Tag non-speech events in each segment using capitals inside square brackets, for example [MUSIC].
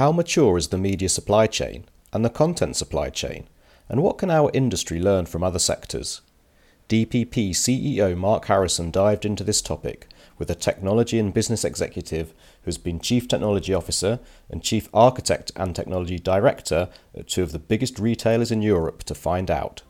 How mature is the media supply chain and the content supply chain? And what can our industry learn from other sectors? DPP CEO Mark Harrison dived into this topic with a technology and business executive who's been Chief Technology Officer and Chief Architect and Technology Director at two of the biggest retailers in Europe to find out.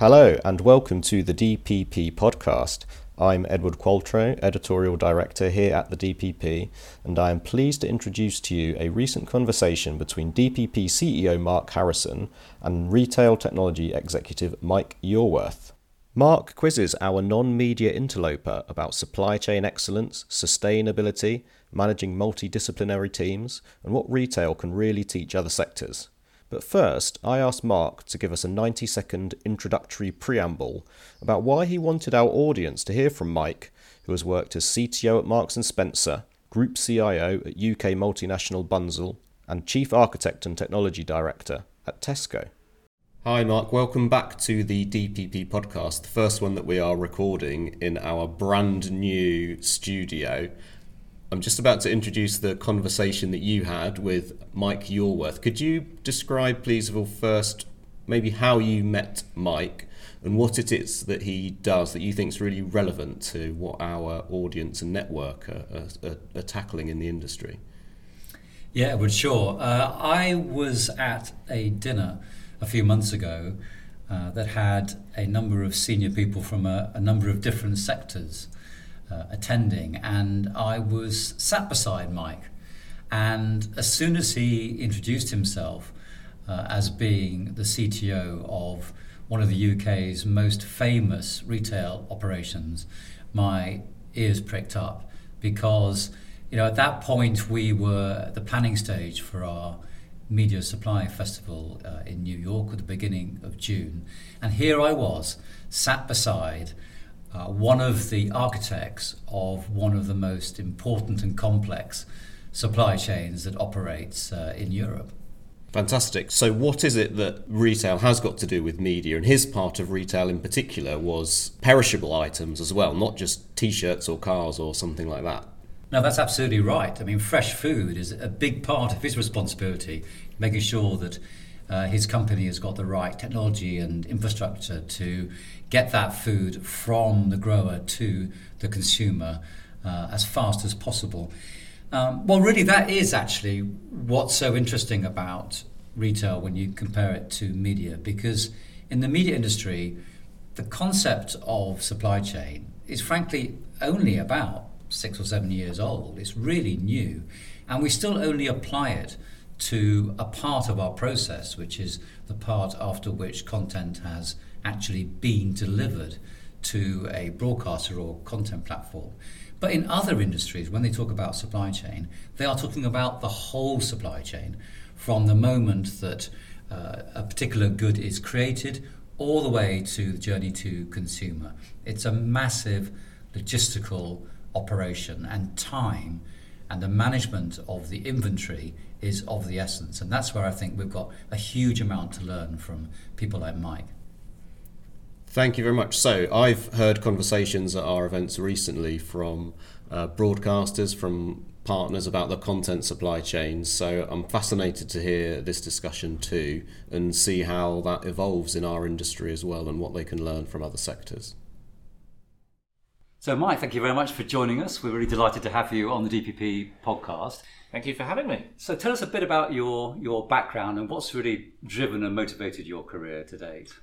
Hello, and welcome to the DPP podcast. I'm Edward Qualtrough, Editorial Director here at the DPP, and I am pleased to introduce to you a recent conversation between DPP CEO Mark Harrison and Retail Technology Executive Mike Yorwerth. Mark quizzes our non media interloper about supply chain excellence, sustainability, managing multidisciplinary teams, and what retail can really teach other sectors. But first, I asked Mark to give us a 90 second introductory preamble about why he wanted our audience to hear from Mike, who has worked as CTO at Marks & Spencer, Group CIO at UK multinational Bunzl, and Chief Architect and Technology Director at Tesco. Hi, Mark. Welcome back to the DPP podcast, the first one that we are recording in our brand new studio. I'm just about to introduce the conversation that you had with Mike Yorwerth. Could you describe, please, first, maybe how you met Mike and what it is that he does that you think is really relevant to what our audience and network are, are, are tackling in the industry? Yeah, well, sure. Uh, I was at a dinner a few months ago uh, that had a number of senior people from a, a number of different sectors uh, attending, and I was sat beside Mike. And as soon as he introduced himself uh, as being the CTO of one of the UK's most famous retail operations, my ears pricked up because you know at that point we were at the planning stage for our media supply festival uh, in New York at the beginning of June, and here I was sat beside uh, one of the architects of one of the most important and complex supply chains that operates uh, in Europe. Fantastic. So, what is it that retail has got to do with media? And his part of retail in particular was perishable items as well, not just t shirts or cars or something like that. No, that's absolutely right. I mean, fresh food is a big part of his responsibility, making sure that uh, his company has got the right technology and infrastructure to get that food from the grower to the consumer uh, as fast as possible. Um, well, really, that is actually what's so interesting about retail when you compare it to media, because in the media industry, the concept of supply chain is frankly only about six or seven years old. It's really new, and we still only apply it to a part of our process, which is the part after which content has actually been delivered to a broadcaster or content platform. But in other industries, when they talk about supply chain, they are talking about the whole supply chain from the moment that uh, a particular good is created all the way to the journey to consumer. It's a massive logistical operation and time and the management of the inventory is of the essence. And that's where I think we've got a huge amount to learn from people like Mike. Thank you very much. So, I've heard conversations at our events recently from uh, broadcasters, from partners about the content supply chains. So, I'm fascinated to hear this discussion too and see how that evolves in our industry as well and what they can learn from other sectors. So, Mike, thank you very much for joining us. We're really delighted to have you on the DPP podcast. Thank you for having me. So, tell us a bit about your, your background and what's really driven and motivated your career to date.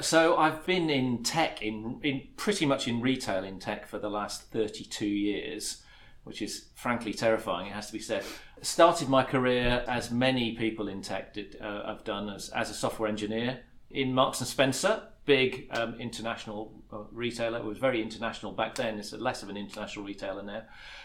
So, I've been in tech, in, in pretty much in retail in tech for the last 32 years, which is frankly terrifying, it has to be said. Started my career, as many people in tech did, uh, have done, as, as a software engineer in Marks and Spencer big um, international uh, retailer. It was very international back then. It's less of an international retailer now.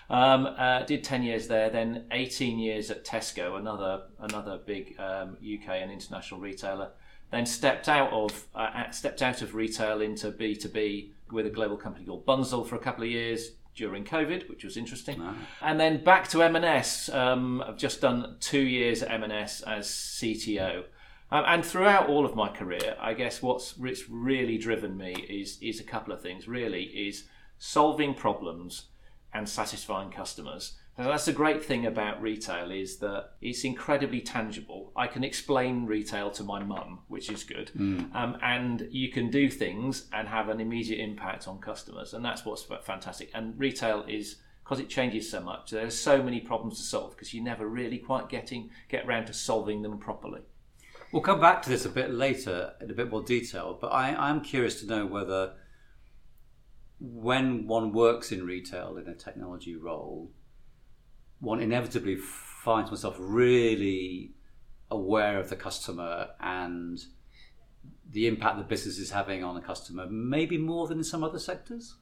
Um, uh, did ten years there, then eighteen years at Tesco, another another big um, UK and international retailer. Then stepped out of uh, stepped out of retail into B two B with a global company called Bunzl for a couple of years during COVID, which was interesting. And then back to M&S. Um, I've just done two years at M&S as CTO. Um, and throughout all of my career, I guess what's really driven me is is a couple of things. Really, is solving problems and satisfying customers. And that's the great thing about retail is that it's incredibly tangible. I can explain retail to my mum, which is good, mm. um, and you can do things and have an immediate impact on customers, and that's what's fantastic. And retail is because it changes so much. There are so many problems to solve because you never really quite getting get around to solving them properly. We'll come back to this a bit later in a bit more detail, but I, I'm curious to know whether when one works in retail in a technology role, one inevitably finds oneself really aware of the customer and the impact the business is having on the customer, maybe more than in some other sectors?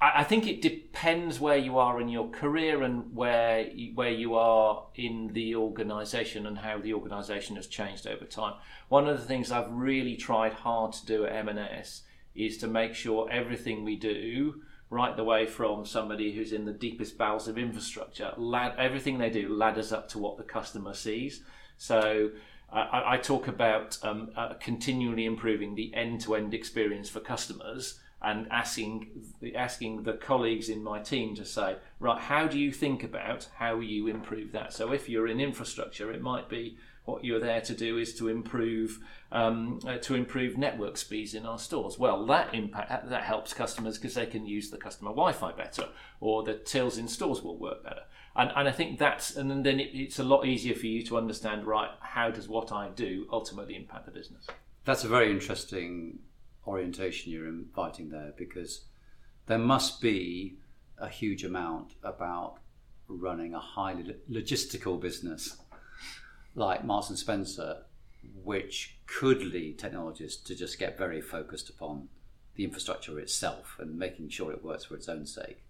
I think it depends where you are in your career and where you, where you are in the organisation and how the organisation has changed over time. One of the things I've really tried hard to do at M&S is to make sure everything we do right the way from somebody who's in the deepest bowels of infrastructure. Lad, everything they do ladders up to what the customer sees. So I, I talk about um, uh, continually improving the end-to-end experience for customers and asking asking the colleagues in my team to say, right, how do you think about how you improve that? So if you're in infrastructure, it might be what you're there to do is to improve um, uh, to improve network speeds in our stores. Well, that impact that helps customers because they can use the customer Wi-Fi better, or the tills in stores will work better. And, and I think that's and then it, it's a lot easier for you to understand right how does what I do ultimately impact the business. That's a very interesting orientation you're inviting there because there must be a huge amount about running a highly logistical business like Marks and Spencer, which could lead technologists to just get very focused upon the infrastructure itself and making sure it works for its own sake.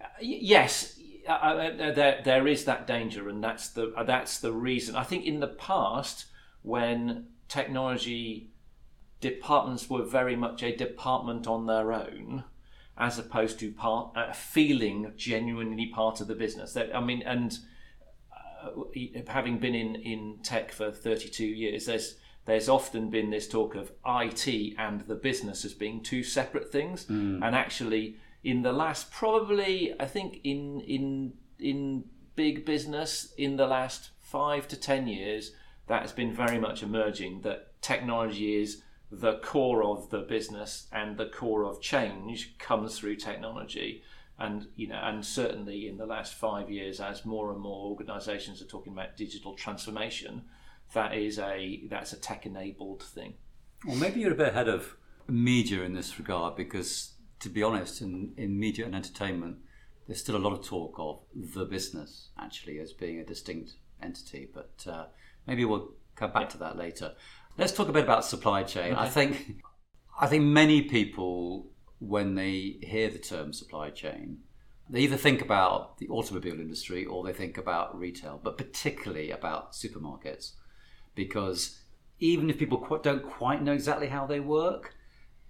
Uh, yes, uh, uh, there, there is that danger, and that's the uh, that's the reason. I think in the past, when technology departments were very much a department on their own, as opposed to part uh, feeling genuinely part of the business. That I mean, and having been in, in tech for 32 years, there's there's often been this talk of IT and the business as being two separate things, mm. and actually, in the last probably, I think in in in big business in the last five to ten years, that has been very much emerging that technology is the core of the business and the core of change comes through technology and you know and certainly in the last five years as more and more organizations are talking about digital transformation that is a that's a tech enabled thing. Well maybe you're a bit ahead of media in this regard because to be honest in, in media and entertainment there's still a lot of talk of the business actually as being a distinct entity. But uh, maybe we'll come back to that later. Let's talk a bit about supply chain. Okay. i think i think many people when they hear the term supply chain, they either think about the automobile industry or they think about retail, but particularly about supermarkets. Because even if people don't quite know exactly how they work,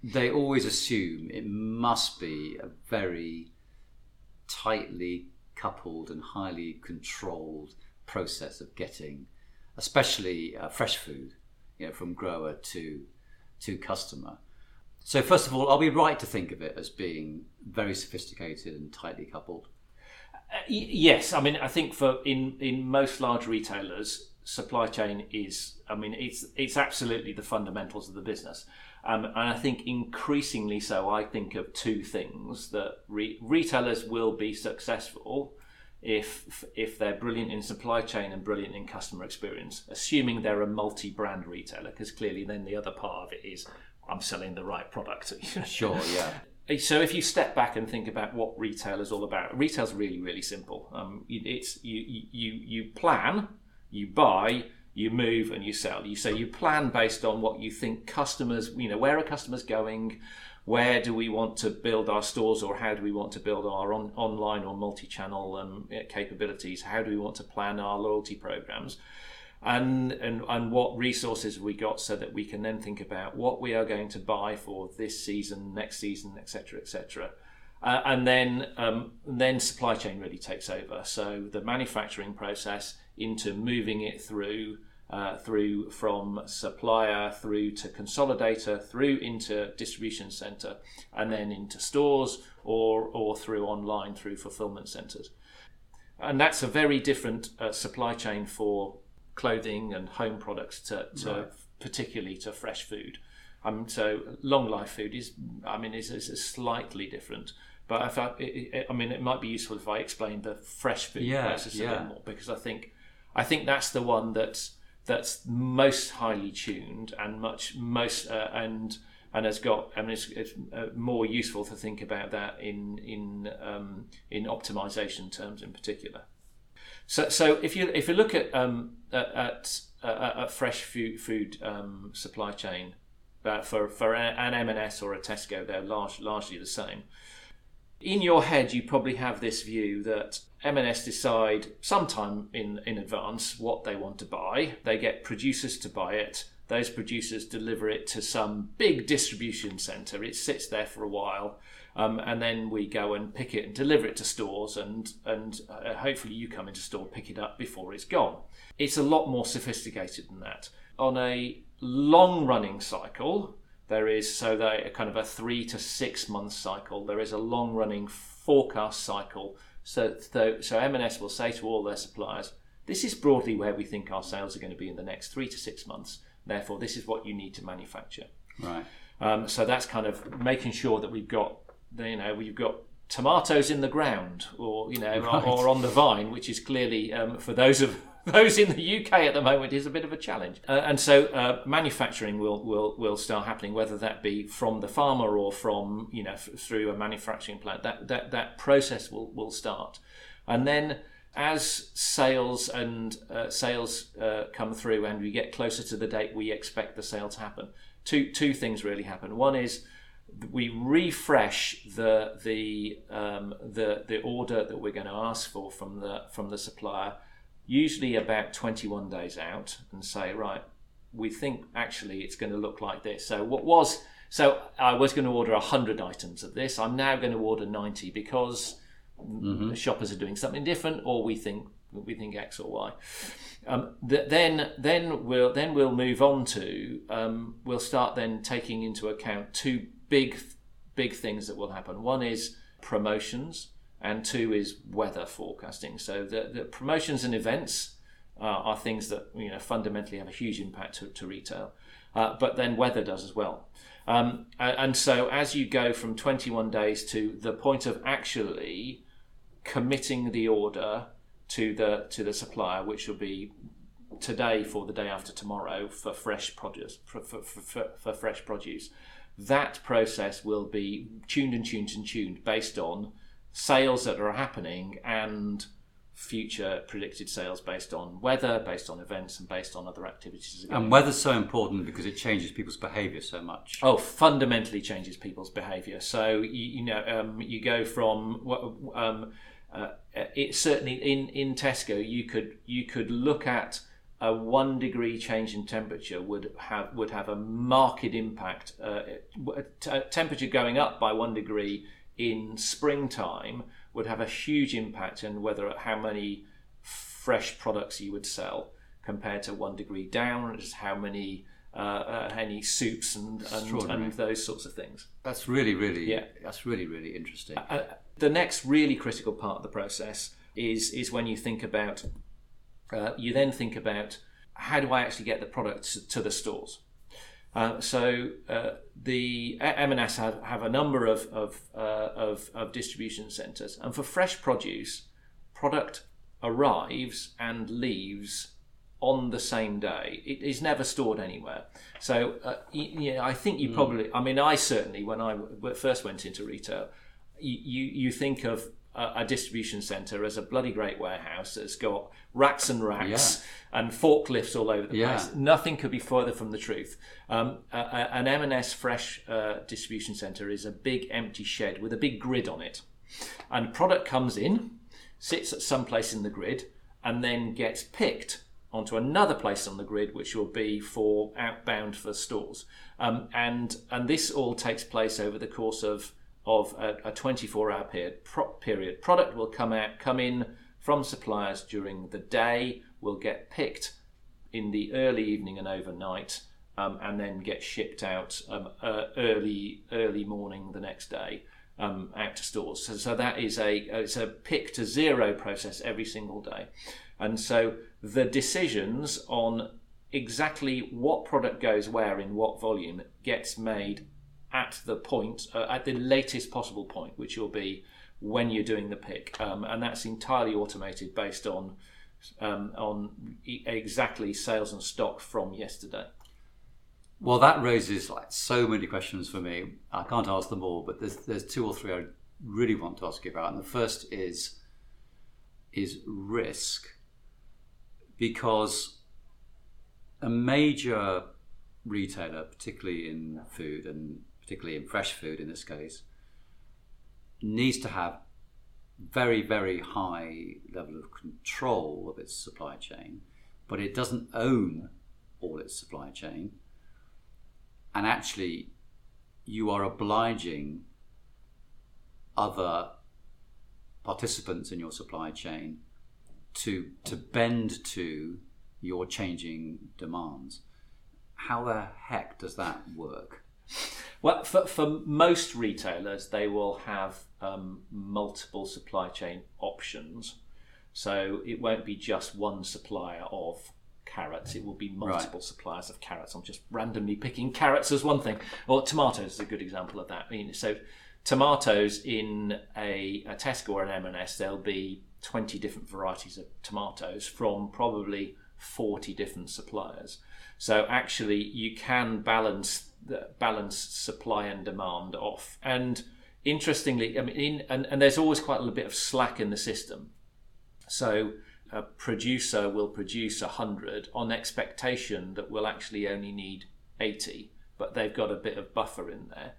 they always assume it must be a very tightly coupled and highly controlled process of getting, especially uh, fresh food, you know, from grower to to customer. So, first of all, are we right to think of it as being very sophisticated and tightly coupled? Uh, yes, I mean, I think for in in most large retailers, supply chain is, I mean, it's it's absolutely the fundamentals of the business. Um, and I think increasingly so, I think of two things that re- retailers will be successful if if they're brilliant in supply chain and brilliant in customer experience, assuming they're a multi-brand retailer, because clearly then the other part of it is I'm selling the right product. [LAUGHS] sure, yeah. So if you step back and think about what retail is all about, retail's really really simple. Um, it's you you you plan, you buy, you move, and you sell. You say you plan based on what you think customers, you know, where are customers going, where do we want to build our stores, or how do we want to build our on, online or multi-channel um, capabilities? How do we want to plan our loyalty programs? And, and and what resources we got so that we can then think about what we are going to buy for this season, next season, etc., etc. Uh, and then um, then supply chain really takes over. So the manufacturing process into moving it through uh, through from supplier through to consolidator through into distribution center and then into stores or or through online through fulfillment centers and that's a very different uh, supply chain for clothing and home products to, to right. particularly to fresh food um, so long life food is i mean is, is slightly different but I, thought it, it, I mean, it might be useful if I explain the fresh food yeah, process yeah. a bit more because I think I think that's the one that's that's most highly tuned and much most uh, and and has got I mean it's, it's uh, more useful to think about that in in um, in optimization terms in particular. So so if you if you look at um, at, at, fresh food food um, supply chain uh, for for an M&S or a Tesco they're large, largely the same in your head, you probably have this view that M&S decide sometime in, in advance what they want to buy. They get producers to buy it. Those producers deliver it to some big distribution centre. It sits there for a while. Um, and then we go and pick it and deliver it to stores, and and uh, hopefully you come into store, pick it up before it's gone. It's a lot more sophisticated than that. On a long running cycle, there is so that kind of a three to six month cycle. There is a long running forecast cycle. So, so, so M&S will say to all their suppliers, this is broadly where we think our sales are going to be in the next three to six months. Therefore, this is what you need to manufacture. Right. Um, so that's kind of making sure that we've got, you know, we've got tomatoes in the ground, or you know, right. or, or, on the vine, which is clearly um, for those of [LAUGHS] those in the UK at the moment is a bit of a challenge. Uh, and so uh, manufacturing will, will will start happening, whether that be from the farmer or from you know f- through a manufacturing plant. That that that process will will start, and then as sales and uh, sales uh, come through and we get closer to the date we expect the sale to happen, two two things really happen. One is we refresh the the um, the the order that we're going to ask for from the from the supplier usually about 21 days out and say, right, we think actually it's going to look like this. So what was so I was going to order 100 items of this. I'm now going to order 90 because mm-hmm. the shoppers are doing something different, or we think we think X or Y. Um, then then we'll then we'll move on to um, we'll start then taking into account two big big things that will happen. One is promotions and two is weather forecasting. So the, the promotions and events uh, are things that you know fundamentally have a huge impact to, to retail, uh, but then weather does as well. Um, and so as you go from 21 days to the point of actually committing the order to the to the supplier, which will be today for the day after tomorrow for fresh produce for, for, for, for fresh produce, that process will be tuned and tuned and tuned based on sales that are happening and future predicted sales based on weather, based on events, and based on other activities. And weather's so important because it changes people's behaviour so much. Oh, fundamentally changes people's behaviour. So you, you know, um, you go from um, uh, it certainly in in Tesco, you could you could look at a one degree change in temperature would have would have a marked impact. Uh, t- temperature going up by one degree in springtime would have a huge impact on whether how many fresh products you would sell compared to one degree down, just how many uh, uh, any soups and, and, and, those sorts of things. That's really, really, yeah. That's really, really interesting. Uh, uh, the next really critical part of the process is is when you think about, uh, you then think about how do I actually get the products to the stores. Uh, so uh, the M&S have, have a number of of, uh, of, of distribution centres, and for fresh produce, product arrives and leaves on the same day. It is never stored anywhere. So uh, yeah, I think you hmm. probably. I mean, I certainly when I first went into retail, you you think of a, distribution centre as a bloody great warehouse that's got racks and racks yeah. and forklifts all over the yeah. place. Nothing could be further from the truth. Um, a, a, an M&S fresh uh, distribution centre is a big empty shed with a big grid on it, and product comes in, sits at some place in the grid, and then gets picked onto another place on the grid, which will be for outbound for stores. Um, and and this all takes place over the course of of a, 24 hour period, pro- period. Product will come out, come in from suppliers during the day, will get picked in the early evening and overnight, um, and then get shipped out um, uh, early early morning the next day um, out to stores. So, so that is a it's a pick to zero process every single day, and so the decisions on exactly what product goes where in what volume gets made at the point uh, at the latest possible point, which will be when you're doing the pick, um, and that's entirely automated based on um, on e- exactly sales and stock from yesterday. Well, that raises like so many questions for me. I can't ask them all, but there's there's two or three I really want to ask you about. And the first is is risk, because a major retailer, particularly in food and particularly in fresh food in this case, needs to have very very high level of control of its supply chain, but it doesn't own all its supply chain and actually you are obliging other participants in your supply chain to to bend to your changing demands. How the heck does that work? Well, for, for most retailers, they will have um, multiple supply chain options. So it won't be just one supplier of carrots. It will be multiple right. suppliers of carrots. I'm just randomly picking carrots as one thing. Or tomatoes is a good example of that. I mean, so tomatoes in a, a Tesco or an M&S, there'll be 20 different varieties of tomatoes from probably 40 different suppliers. So actually, you can balance balance supply and demand off. And interestingly, I mean, in, and, and there's always quite a little bit of slack in the system. So a producer will produce 100 on expectation that we'll actually only need 80, but they've got a bit of buffer in there,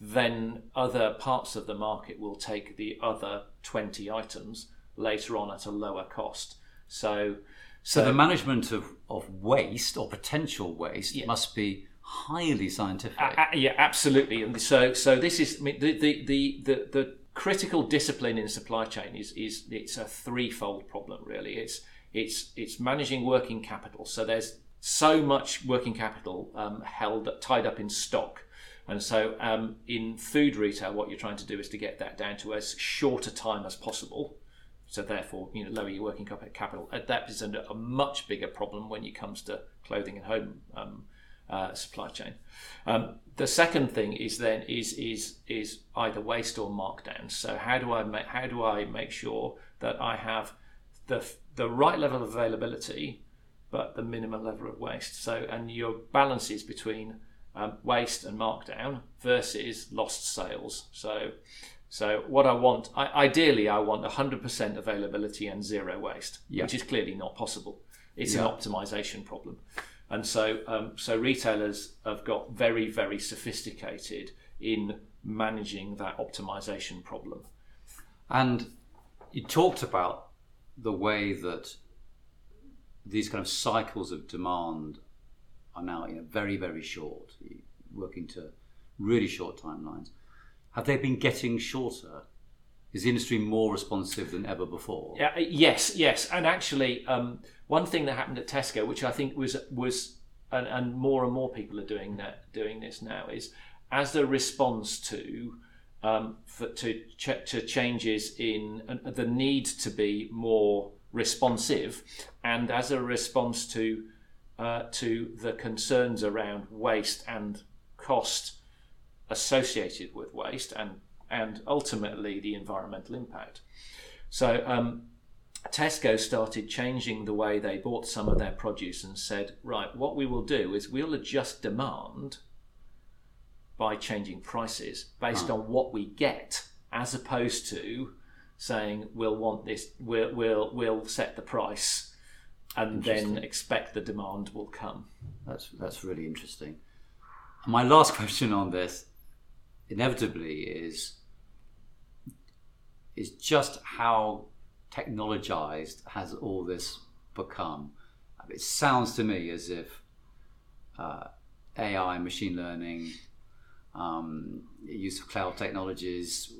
then other parts of the market will take the other 20 items later on at a lower cost. So, so, so the management of, of waste or potential waste yeah. must be highly scientific. Uh, uh, yeah, absolutely. And so, so this is I mean, the, the, the, the, the critical discipline in supply chain is is it's a threefold problem really. It's it's it's managing working capital. So there's so much working capital um, held tied up in stock. And so, um, in food retail, what you're trying to do is to get that down to as short a time as possible. So, therefore, you know, lower your working capital. Uh, that is a, a much bigger problem when it comes to clothing and home um, uh, supply chain. Um, the second thing is then is is is either waste or markdown. So how do I make how do I make sure that I have the the right level of availability, but the minimum level of waste. So and your balance is between um, waste and markdown versus lost sales. So so what I want, I, ideally, I want 100% availability and zero waste, yeah. which is clearly not possible. It's yeah. an optimization problem. And so, um, so retailers have got very, very sophisticated in managing that optimization problem. And you talked about the way that these kind of cycles of demand are now you know, very, very short, working to really short timelines. Have they been getting shorter? Is the industry more responsive than ever before? Yeah, yes, yes. And actually, um, one thing that happened at Tesco, which I think was was and, and more and more people are doing that doing this now, is as a response to um, for, to ch- to changes in uh, the need to be more responsive, and as a response to uh, to the concerns around waste and cost associated with waste, and and ultimately the environmental impact. So um, Tesco started changing the way they bought some of their produce and said, right, what we will do is we'll adjust demand by changing prices based on what we get, as opposed to saying we'll want this, we'll we'll, we'll set the price, and then expect the demand will come. That's that's really interesting. my last [LAUGHS] question on this, inevitably, is is just how technologized has all this become? It sounds to me as if uh, AI, machine learning, um, use of cloud technologies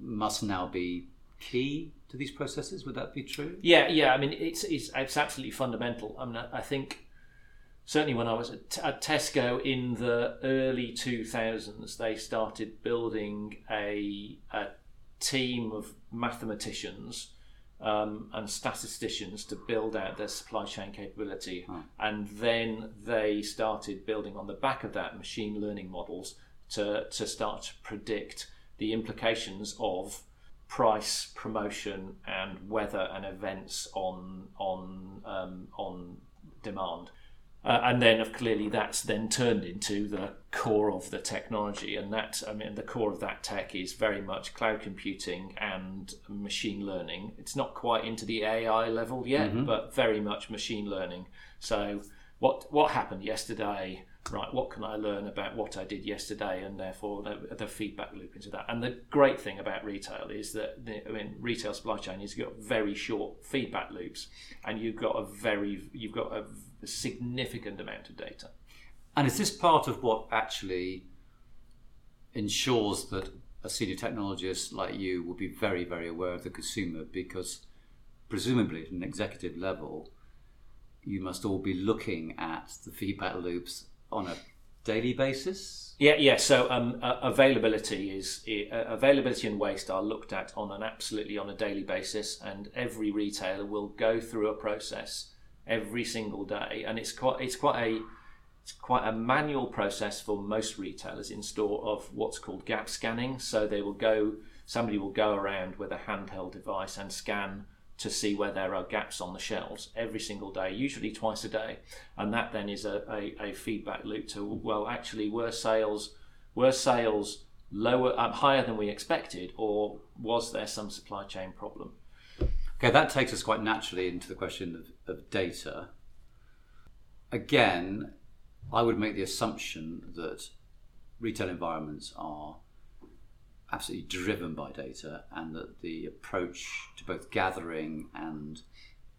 must now be key to these processes. Would that be true? Yeah, yeah. I mean, it's it's, it's absolutely fundamental. I mean, I, I think certainly when I was at, at Tesco in the early 2000s, they started building a, a team of mathematicians um, and statisticians to build out their supply chain capability. And then they started building on the back of that machine learning models to, to start to predict the implications of price, promotion, and weather and events on on um, on demand. Uh, and then, of clearly, that's then turned into the core of the technology, and that I mean, the core of that tech is very much cloud computing and machine learning. It's not quite into the AI level yet, but very much machine learning. So, what what happened yesterday? Right, what can I learn about what I did yesterday, and therefore the, the feedback loop into that. And the great thing about retail is that the, I mean, retail supply chain is got very short feedback loops, and you've got a very you've got a significant amount of data. And is this part of what actually ensures that a senior technologist like you will be very, very aware of the consumer? Because presumably at an executive level, you must all be looking at the feedback loops on a daily basis. Yeah, yeah. So um, uh, availability is uh, availability and waste are looked at on an absolutely on a daily basis, and every retailer will go through a process every single day, and it's quite it's quite a it's quite a manual process for most retailers in store of what's called gap scanning. So they will go somebody will go around with a handheld device and scan to see where there are gaps on the shelves every single day, usually twice a day, and that then is a, a, a feedback loop to well, actually, were sales were sales lower um, higher than we expected, or was there some supply chain problem? Okay, that takes us quite naturally into the question of, of data. Again, I would make the assumption that retail environments are absolutely driven by data and that the approach to both gathering and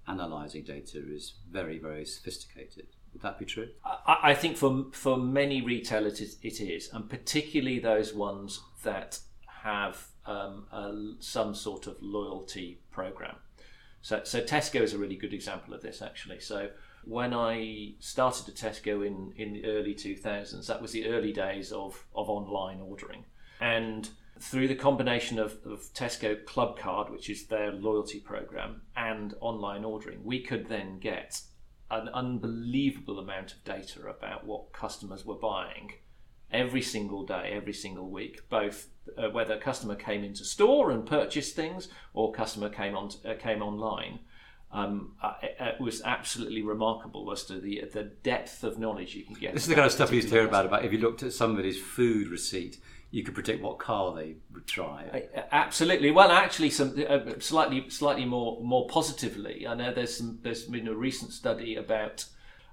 analysing data is very, very sophisticated. Would that be true? I, I think for for many retailers it, it is, and particularly those ones that have um, a, some sort of loyalty program. So, so Tesco is a really good example of this, actually. So, when I started at Tesco in, in the early 2000s, that was the early days of, of online ordering. And through the combination of, of Tesco Club Card, which is their loyalty program, and online ordering, we could then get an unbelievable amount of data about what customers were buying every single day, every single week, both uh, whether a customer came into store and purchased things or customer came on uh, came online. Um, uh, it, it was absolutely remarkable as to the the depth of knowledge you can get. This is the kind of stuff you used to hear about. About if you looked at somebody's food receipt, you could predict what car they would try. Uh, Absolutely. Well, actually, some uh, slightly slightly more more positively. I know there's some there's been a recent study about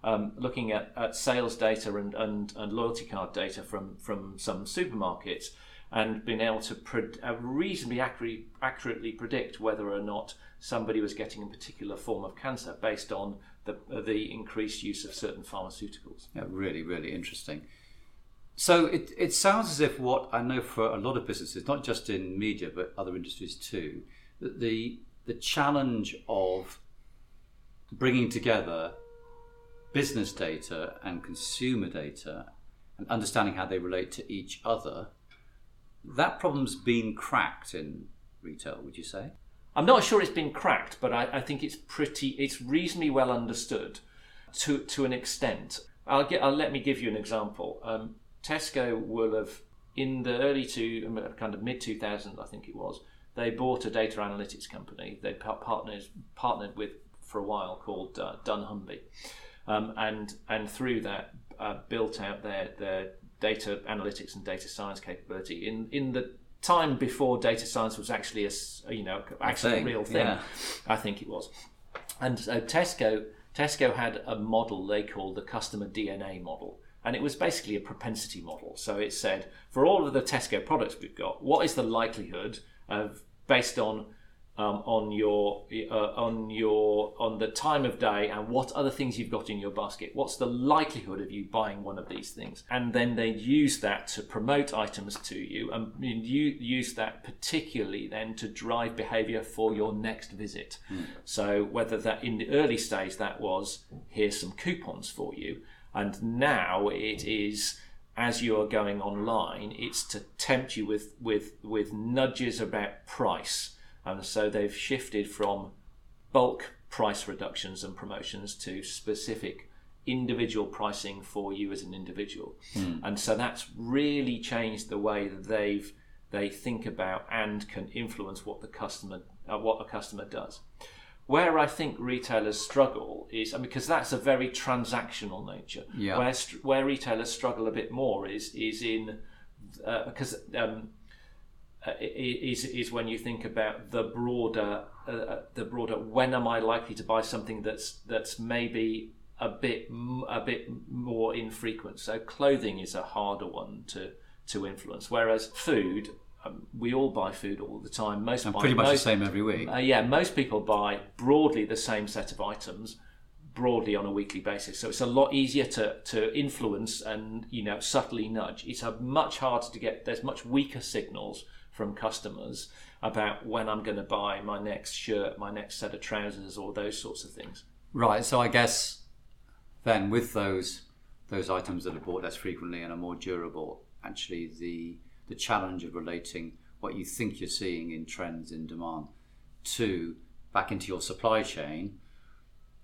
um, looking at, at sales data and, and, and loyalty card data from from some supermarkets and being able to pred- uh, reasonably accurate, accurately predict whether or not somebody was getting a particular form of cancer based on the, uh, the increased use of certain pharmaceuticals. Yeah, really, really interesting. So it, it sounds as if what I know for a lot of businesses, not just in media but other industries too, that the the challenge of bringing together business data and consumer data and understanding how they relate to each other, that problem's been cracked in retail. Would you say? I'm not sure it's been cracked, but I, I think it's pretty, it's reasonably well understood to to an extent. I'll get, I'll let me give you an example. Um, Tesco will have in the early to kind of mid 2000s, I think it was. They bought a data analytics company. They partnered partnered with for a while called uh, dunnhumby, um, and and through that uh, built out their their data analytics and data science capability in in the time before data science was actually a you know actually a thing, real thing. yeah. I think it was, and so Tesco Tesco had a model they called the customer DNA model. And it was basically a propensity model. So it said, for all of the Tesco products we've got, what is the likelihood of, based on um, on your uh, on your on the time of day and what other things you've got in your basket. What's the likelihood of you buying one of these things? And then they use that to promote items to you, and you use that particularly then to drive behaviour for your next visit. So whether that in the early stage that was here's some coupons for you. And now it is as you are going online, it's to tempt you with with with nudges about price, and so they've shifted from bulk price reductions and promotions to specific individual pricing for you as an individual, mm. and so that's really changed the way that they've they think about and can influence what the customer uh, what a customer does. Where I think retailers struggle is, I mean, because that's a very transactional nature. Yeah. Where where retailers struggle a bit more is is in because uh, um, uh, is is when you think about the broader uh, uh, the broader when am I likely to buy something that's that's maybe a bit a bit more infrequent. So clothing is a harder one to to influence, whereas food we all buy food all the time. Most and buy, pretty much most, the same every week. Uh, yeah, most people buy broadly the same set of items broadly on a weekly basis. So it's a lot easier to, to influence and you know subtly nudge. It's a much harder to get. There's much weaker signals from customers about when I'm going to buy my next shirt, my next set of trousers, or those sorts of things. Right. So I guess then with those those items that are bought less frequently and are more durable, actually the the challenge of relating what you think you're seeing in trends in demand to back into your supply chain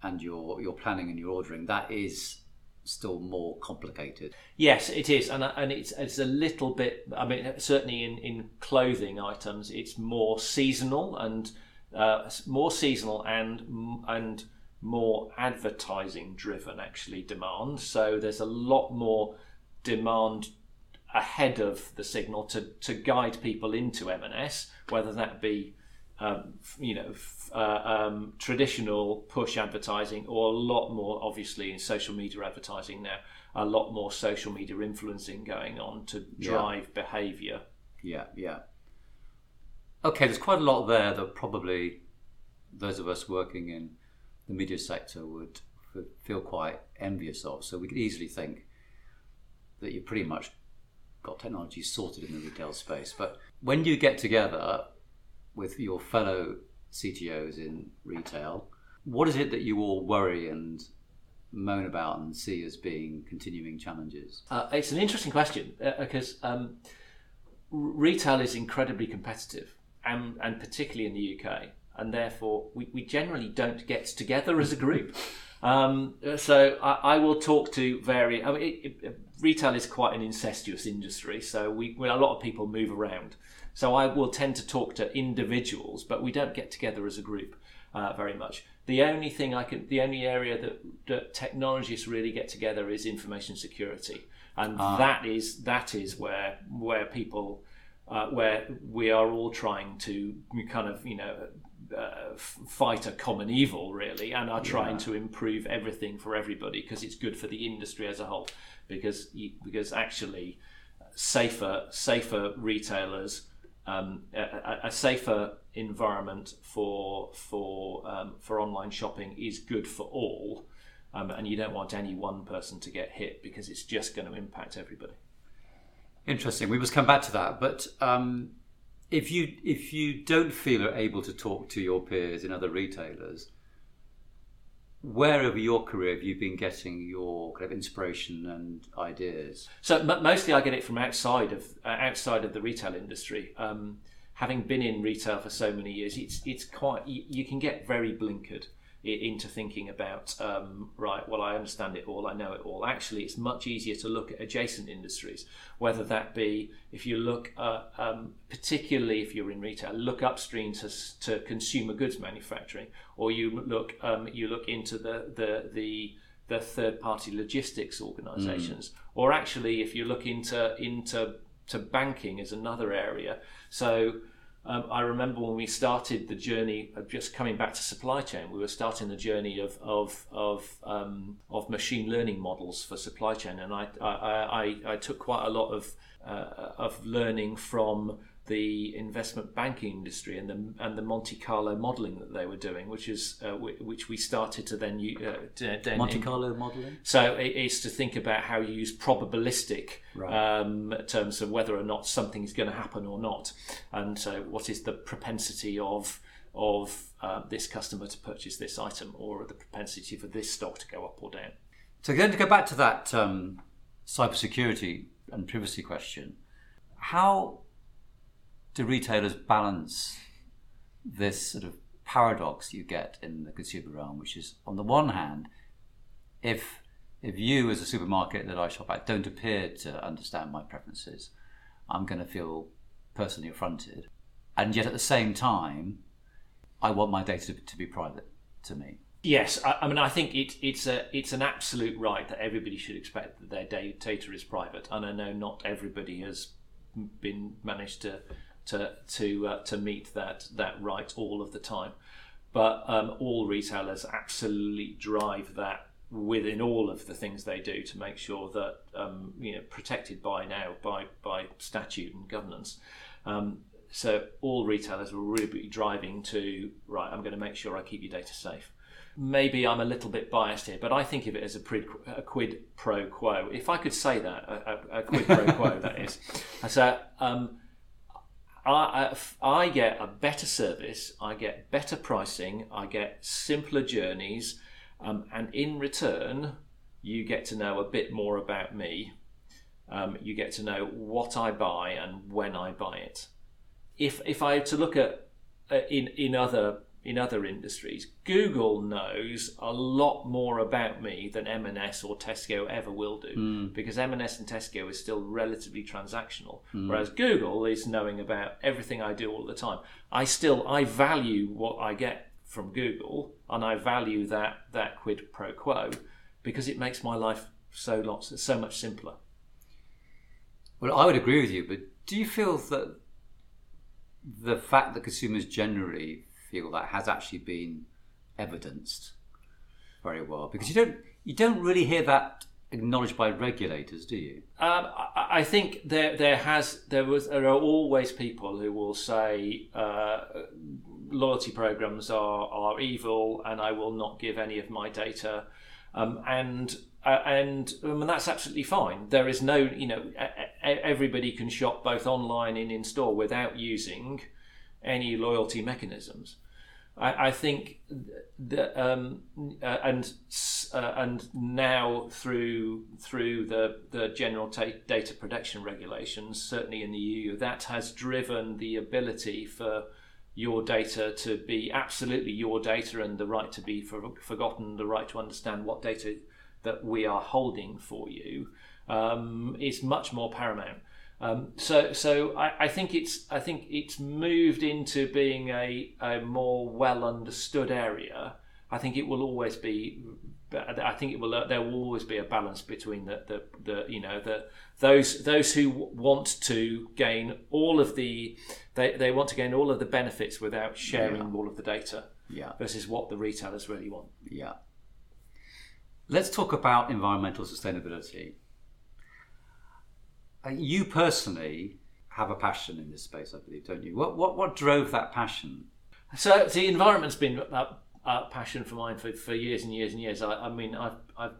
and your your planning and your ordering that is still more complicated. Yes it is and, and it's it's a little bit i mean certainly in in clothing items it's more seasonal and uh, more seasonal and and more advertising driven actually demand. So there's a lot more demand ahead of the signal to, to guide people into M&S, whether that be um, you know uh, um, traditional push advertising or a lot more obviously in social media advertising now a lot more social media influencing going on to drive yeah. behavior. Yeah yeah. Okay there's quite a lot there that probably those of us working in the media sector would feel quite envious of. So we could easily think that you're pretty much got technology sorted in the retail space. But when you get together with your fellow CTOs in retail, what is it that you all worry and moan about and see as being continuing challenges? Uh, it's an interesting question uh, because um, retail is incredibly competitive, and, and particularly in the UK, and therefore we, we generally don't get together as a group. Um, so I, I, will talk to various. I mean, it, it, retail is quite an incestuous industry, so we, we, a lot of people move around. So I will tend to talk to individuals, but we don't get together as a group uh, very much. The only thing I can, the only area that, that technologists really get together is information security, and ah. that is that is where where people. Uh, where we are all trying to kind of you know uh, fight a common evil really and are trying yeah. to improve everything for everybody because it's good for the industry as a whole because because actually safer safer retailers um, a, a, safer environment for for um, for online shopping is good for all, um, and you don't want any one person to get hit because it's just going to impact everybody. Interesting. We must come back to that, but um, if you if you don't feel able to talk to your peers in other retailers, where over your career have you been getting your kind of inspiration and ideas? So m- mostly I get it from outside of uh, outside of the retail industry. Um, having been in retail for so many years, it's it's quite you, you can get very blinkered into thinking about um, right well i understand it all i know it all actually it's much easier to look at adjacent industries whether that be if you look at, um, particularly if you're in retail look upstream to, to consumer goods manufacturing or you look um, you look into the the the the third party logistics organizations mm. or actually if you look into into to banking as another area so um, I remember when we started the journey of just coming back to supply chain, we were starting the journey of of of, um, of machine learning models for supply chain, and I I, I, I took quite a lot of uh, of learning from the investment banking industry and the and the Monte Carlo modeling that they were doing, which is uh, which we started to then uh, Monte Carlo modeling. So it is to think about how you use probabilistic right. um, terms of whether or not something is going to happen or not, and so what is the propensity of of uh, this customer to purchase this item or the propensity for this stock to go up or down. So then to go back to that um, cybersecurity and privacy question, how do retailers balance this sort of paradox you get in the consumer realm, which is on the one hand, if if you as a supermarket that I shop at don't appear to understand my preferences, I'm going to feel personally affronted, and yet at the same time, I want my data to, be private to me. Yes, I, I mean I think it, it's a it's an absolute right that everybody should expect that their data is private, and I know not everybody has been managed to to to uh, to meet that that right all of the time, but um, all retailers absolutely drive that within all of the things they do to make sure that um, you know protected by now by by statute and governance. Um, so all retailers will really be driving to right. I'm going to make sure I keep your data safe maybe I'm a little bit biased here, but I think of it as a, quid, a quid pro quo. If I could say that, a, a quid pro quo, that is. [LAUGHS] So um, I, I get a better service, I get better pricing, I get simpler journeys, um, and in return, you get to know a bit more about me. Um, you get to know what I buy and when I buy it. If if I to look at uh, in in other in other industries. Google knows a lot more about me than M&S or Tesco ever will do mm. because M&S and Tesco is still relatively transactional, mm. whereas Google is knowing about everything I do all the time. I still I value what I get from Google and I value that that quid pro quo because it makes my life so lots so much simpler. Well, I would agree with you, but do you feel that the fact that consumers generally feel that has actually been evidenced very well because you don't you don't really hear that acknowledged by regulators, do you? Um, I, think there there has there was there are always people who will say uh, loyalty programs are are evil and I will not give any of my data, um, and uh, and um, that's absolutely fine. There is no you know everybody can shop both online and in store without using any loyalty mechanisms. I, I think that um, uh, and uh, and now through through the the general ta- data protection regulations, certainly in the EU, that has driven the ability for your data to be absolutely your data and the right to be for, forgotten, the right to understand what data that we are holding for you um, is much more paramount. Um, so, so I, I, think it's I think it's moved into being a, a more well understood area. I think it will always be. I think it will. There will always be a balance between the, the, the you know the those those who want to gain all of the they, they want to gain all of the benefits without sharing yeah. all of the data. Yeah. Versus what the retailers really want. Yeah. Let's talk about environmental sustainability. Uh, you personally have a passion in this space, I believe, don't you? What what what drove that passion? So the environment's been a, a passion for mine for, for years and years and years. I, I mean, I've, I've,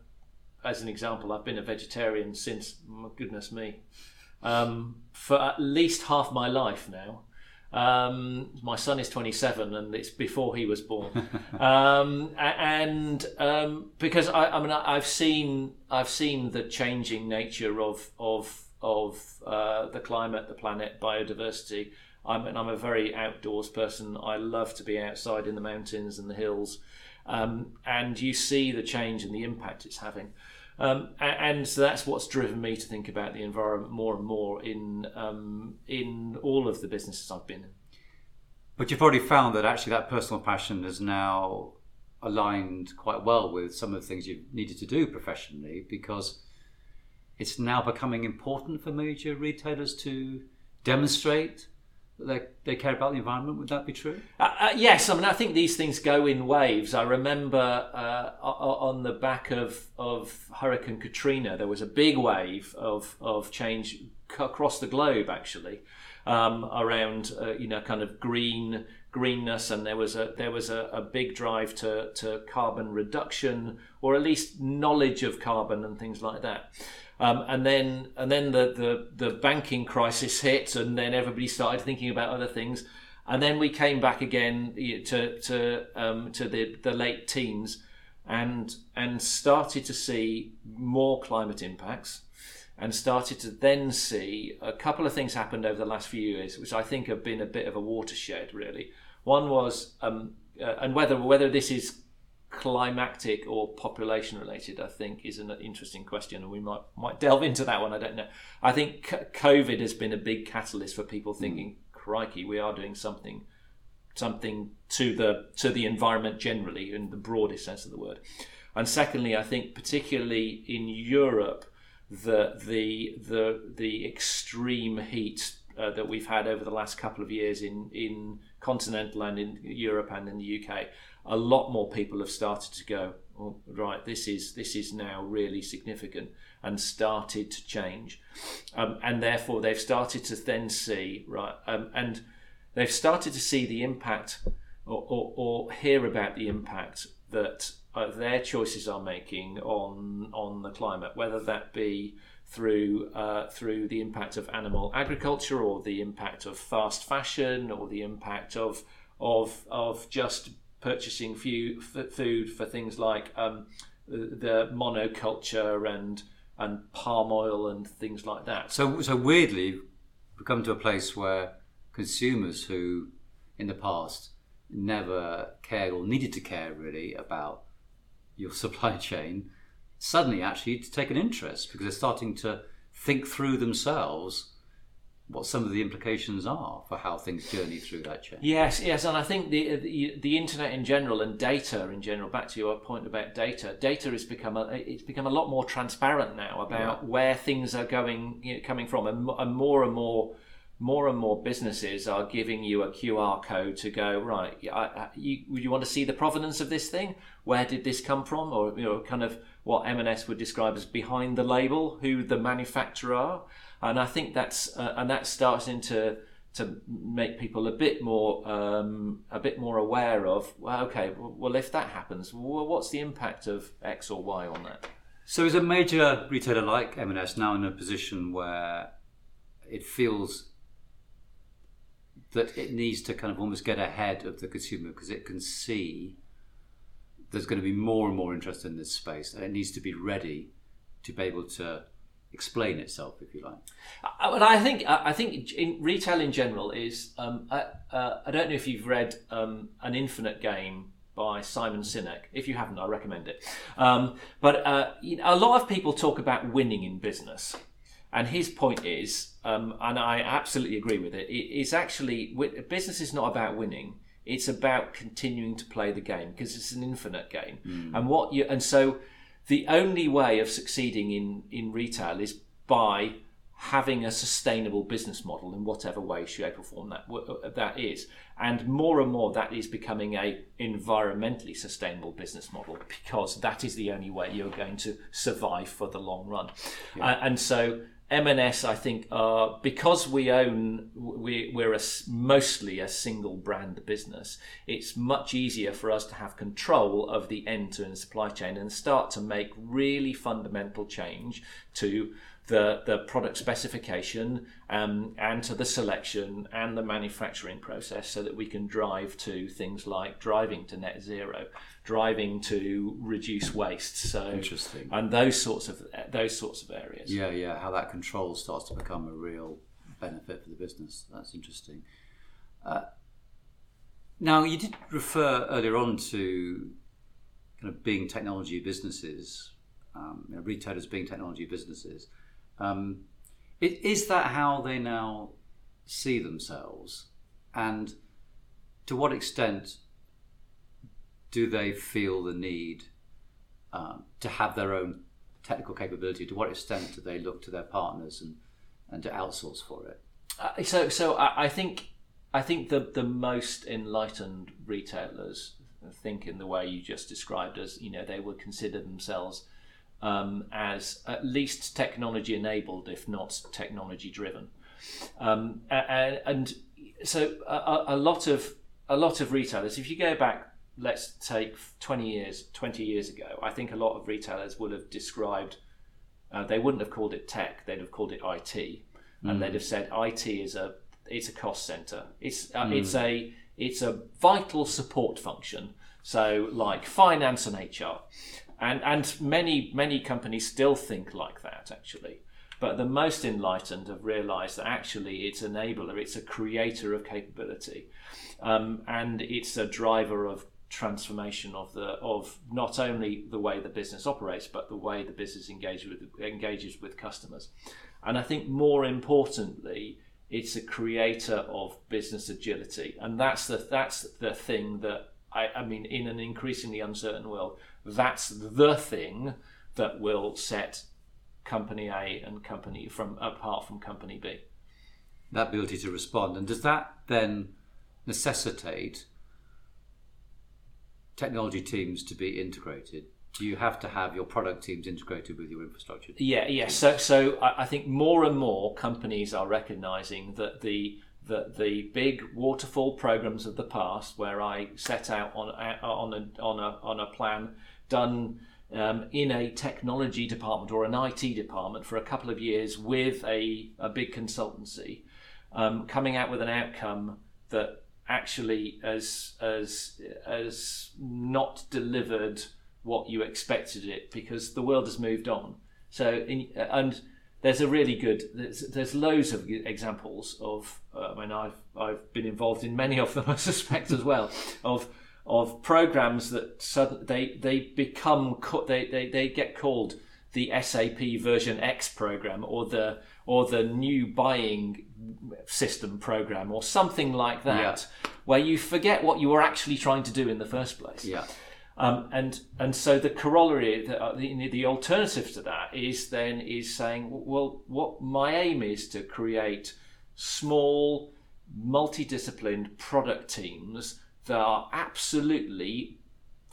as an example, I've been a vegetarian since, goodness me, um, for at least half my life now. Um, my son is 27, and it's before he was born. [LAUGHS] um, and um, because I, I mean, I, have seen I've seen the changing nature of of of uh, the climate, the planet, biodiversity. I'm, and I'm a very outdoors person. I love to be outside in the mountains and the hills. Um, and you see the change and the impact it's having. Um, and, so that's what's driven me to think about the environment more and more in um, in all of the businesses I've been in. But you've already found that actually that personal passion is now aligned quite well with some of the things you've needed to do professionally because it's now becoming important for major retailers to demonstrate that they, they care about the environment. Would that be true? Uh, uh, yes, I mean I think these things go in waves. I remember uh, on the back of of Hurricane Katrina, there was a big wave of of change across the globe actually um, around uh, you know kind of green greenness and there was a there was a, a, big drive to, to carbon reduction or at least knowledge of carbon and things like that um, and then and then the, the, the banking crisis hit, and then everybody started thinking about other things. And then we came back again to to um, to the, the late teens, and and started to see more climate impacts and started to then see a couple of things happened over the last few years, which I think have been a bit of a watershed, really. One was, um, uh, and whether whether this is climactic or population related, I think is an interesting question, and we might might delve into that one. I don't know. I think COVID has been a big catalyst for people thinking, "Crikey, we are doing something." something to the to the environment generally in the broadest sense of the word and secondly i think particularly in europe the the the the extreme heat uh, that we've had over the last couple of years in in continental and in Europe and in the UK, a lot more people have started to go. Oh, right, this is this is now really significant and started to change, um, and therefore they've started to then see right, um, and they've started to see the impact or, or, or hear about the impact that uh, their choices are making on on the climate, whether that be through uh, through the impact of animal agriculture or the impact of fast fashion or the impact of of of just purchasing few, f- food for things like um, the monoculture and and palm oil and things like that. So so weirdly, we've come to a place where consumers who in the past never cared or needed to care really about your [LAUGHS] supply chain suddenly actually to take an interest because they're starting to think through themselves what some of the implications are for how things journey through that chain. Yes, yes, and I think the, uh, the, the internet in general and data in general. Back to your point about data, data has become a, it's become a lot more transparent now about yeah. where things are going, you know, coming from, and, and more and more more and more businesses are giving you a QR code to go right. I, you, you want to see the provenance of this thing? Where did this come from? Or you know, kind of what M&S would describe as behind the label, who the manufacturer are. And I think that's uh, and that's starting to to make people a bit more um, a bit more aware of well, okay, well if that happens, well, what's the impact of X or Y on that? So is a major retailer like M&S now in a position where it feels that it needs to kind of almost get ahead of the consumer because it can see there's going to be more and more interest in this space and it needs to be ready to be able to explain itself if you like but i think i think in retail in general is um, I, uh, I don't know if you've read um, an infinite game by Simon Sinek. If you haven't, I recommend it. Um, but uh, you know, a lot of people talk about winning in business, and his point is, um, and I absolutely agree with it, it's actually, business is not about winning. It's about continuing to play the game because it's an infinite game. Mm. And what you, and so the only way of succeeding in, in retail is by having a sustainable business model in whatever way, shape, or form that uh, that is. And more and more, that is becoming a environmentally sustainable business model because that is the only way you're going to survive for the long run. Yeah. Uh, and so M&S, I think, are because we own, we, we're a, mostly a single brand business. It's much easier for us to have control of the end-to-end supply chain and start to make really fundamental change to the, the product specification um, and to the selection and the manufacturing process so that we can drive to things like driving to net zero driving to reduce waste. So interesting. and those sorts of those sorts of areas. Yeah yeah how that control starts to become a real benefit for the business. That's interesting. Uh, now you did refer earlier on to kind of being technology businesses um, you know, retailers being technology businesses. Um, is that how they now see themselves? And to what extent do they feel the need um, to have their own technical capability? To what extent do they look to their partners and, and to outsource for it? Uh, so, so I, I think I think the the most enlightened retailers think in the way you just described as you know they would consider themselves um, as at least technology enabled, if not technology driven. Um, and, and, so a, a, lot of a lot of retailers, if you go back, let's take 20 years, 20 years ago, I think a lot of retailers would have described. Uh, they wouldn't have called it tech; they'd have called it IT, and mm. they'd have said IT is a it's a cost center. It's uh, mm. it's a it's a vital support function. So, like finance and HR, and and many many companies still think like that actually. But the most enlightened have realised that actually it's an enabler, it's a creator of capability, um, and it's a driver of transformation of the of not only the way the business operates, but the way the business engages with engages with customers. And I think more importantly, it's a creator of business agility, and that's the that's the thing that I, I mean, in an increasingly uncertain world, that's the thing that will set company A and company from apart from company B. That ability to respond, and does that then necessitate technology teams to be integrated? Do you have to have your product teams integrated with your infrastructure? Yeah, yeah. So, so I think more and more companies are recognizing that the that the big waterfall programs of the past, where I set out on on a on a on a plan done um, in a technology department or an IT department for a couple of years with a, a big consultancy, um, coming out with an outcome that actually as as as not delivered what you expected it because the world has moved on. So in, and there's a really good there's, there's loads of examples of uh, I mean I've I've been involved in many of them [LAUGHS] I suspect as well of of programs that suddenly they they become they, they they get called the SAP version X program or the or the new buying system program or something like that yeah. where you forget what you were actually trying to do in the first place. Yeah. Um, and and so the corollary, the, uh, the, the alternative to that is then is saying, well, what my aim is to create small, multidisciplined product teams that are absolutely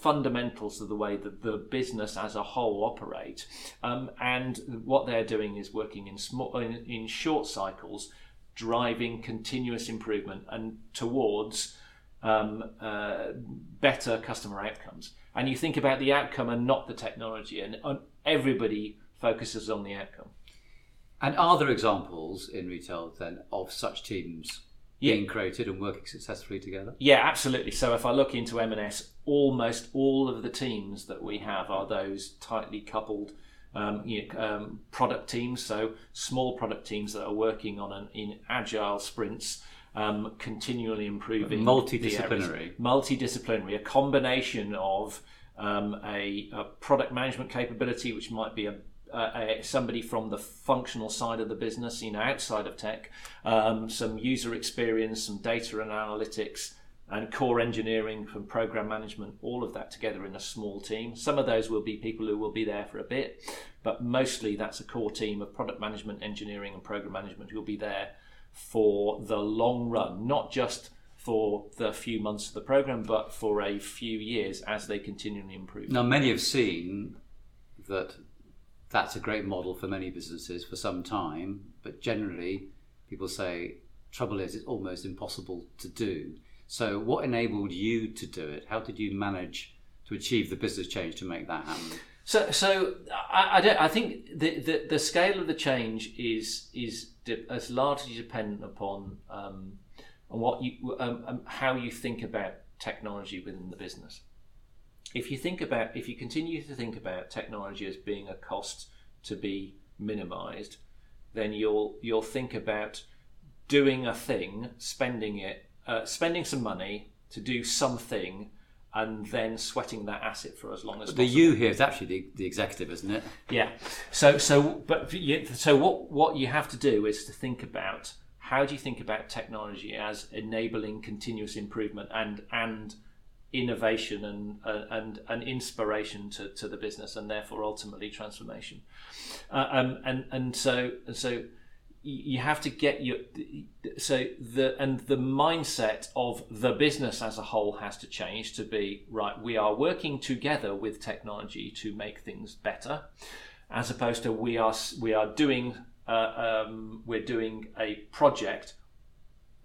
fundamentals of the way that the business as a whole operate. Um, and what they're doing is working in small, in, in short cycles, driving continuous improvement and towards um, uh, better customer outcomes. And you think about the outcome and not the technology, and, and everybody focuses on the outcome. And are there examples in retail then of such teams yeah. being created and working successfully together? Yeah, absolutely. So if I look into M&S, almost all of the teams that we have are those tightly coupled um, you know, um, product teams. So small product teams that are working on an in agile sprints um, continually improving. Multidisciplinary. Multidisciplinary, a combination of um, a, a, product management capability, which might be a, a, somebody from the functional side of the business, you know, outside of tech, um, some user experience, some data and analytics, and core engineering from program management, all of that together in a small team. Some of those will be people who will be there for a bit, but mostly that's a core team of product management, engineering, and program management who will be there for the long run, not just for the few months of the program, but for a few years as they continually improve. Now, many have seen that that's a great model for many businesses for some time, but generally, people say trouble is it's almost impossible to do. So, what enabled you to do it? How did you manage to achieve the business change to make that happen? So, so I, I, don't, I think the, the, the scale of the change is is is largely dependent upon um, on what you um, um, how you think about technology within the business. If you think about if you continue to think about technology as being a cost to be minimized, then you'll you'll think about doing a thing, spending it, uh, spending some money to do something and then sweating that asset for as long as but the possible. you here is actually the, the executive, isn't it? Yeah. So so but so what what you have to do is to think about how do you think about technology as enabling continuous improvement and and innovation and uh, and and inspiration to, to the business and therefore ultimately transformation. Uh, um, and and so and so you have to get your so the and the mindset of the business as a whole has to change to be right we are working together with technology to make things better as opposed to we are we are doing uh, um, we're doing a project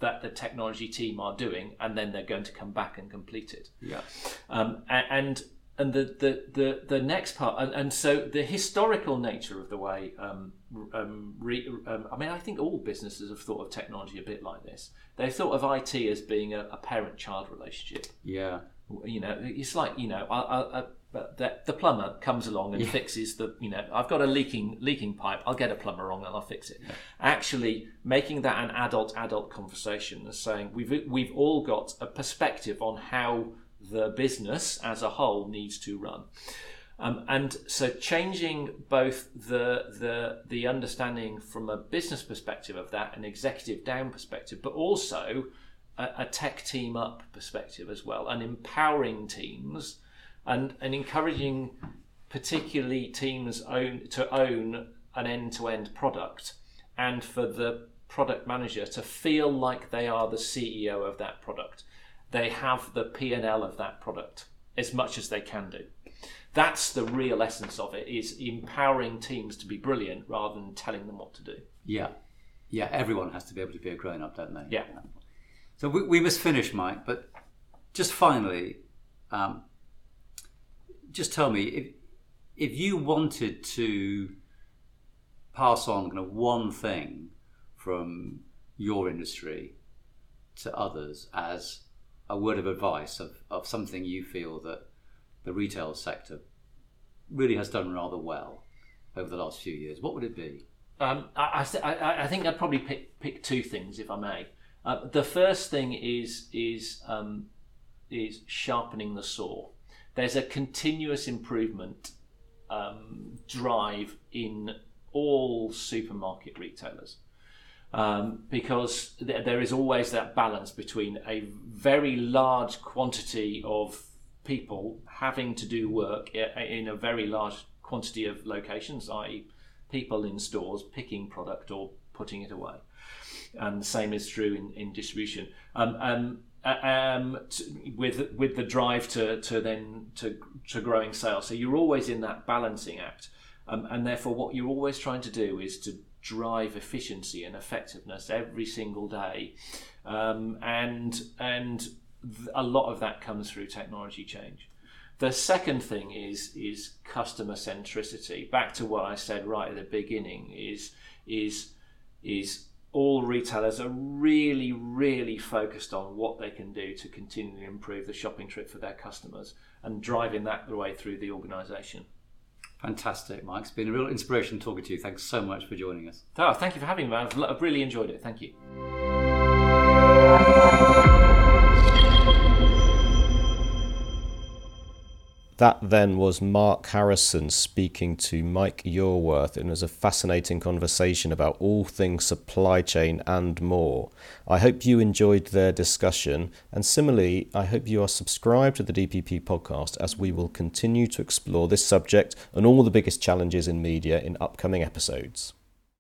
that the technology team are doing and then they're going to come back and complete it yeah um, and and the, the, the, the next part, and, and so the historical nature of the way, um, um, re, um, I mean, I think all businesses have thought of technology a bit like this. They've thought of IT as being a, a parent child relationship. Yeah. You know, it's like, you know, I, I, I, the, the plumber comes along and Yeah. fixes the, you know, I've got a leaking leaking pipe, I'll get a plumber wrong and I'll fix it. Actually, making that an adult adult conversation and saying we've we've all got a perspective on how the business as a whole needs to run. Um, and so changing both the, the the understanding from a business perspective of that, an executive down perspective, but also a, a tech team up perspective as well, and empowering teams and, and encouraging particularly teams own to own an end to end product and for the product manager to feel like they are the CEO of that product. They have the P&L of that product as much as they can do. That's the real essence of it is empowering teams to be brilliant rather than telling them what to do. Yeah. Yeah, everyone has to be able to be a grown up, don't they? Yeah. So we, we must finish, Mike, but just finally, um, just tell me if, if you wanted to pass on kind of one thing from your industry to others as a word of advice of, of something you feel that the retail sector really has done rather well over the last few years, what would it be? Um, I, I, I think I'd probably pick, pick two things, if I may. Uh, the first thing is is um, is sharpening the saw. There's a continuous improvement um, drive in all supermarket retailers um, because th- there is always that balance between a very large quantity of people having to do work in a very large quantity of locations, i.e., people in stores picking product or putting it away. And the same is true in, in distribution. Um, um, um, t- with with the drive to, to then to, to growing sales, so you're always in that balancing act, um, and therefore what you're always trying to do is to drive efficiency and effectiveness every single day, um, and and a lot of that comes through technology change. The second thing is is customer centricity. Back to what I said right at the beginning is is is all retailers are really really focused on what they can do to continually improve the shopping trip for their customers and driving that the way through the organization. Fantastic, Mike. It's been a real inspiration talking to you. Thanks so much for joining us. Oh, thank you for having me. I've really enjoyed it. Thank you. That then was Mark Harrison speaking to Mike Yorwerth, and it was a fascinating conversation about all things supply chain and more. I hope you enjoyed their discussion, and similarly, I hope you are subscribed to the DPP podcast as we will continue to explore this subject and all the biggest challenges in media in upcoming episodes.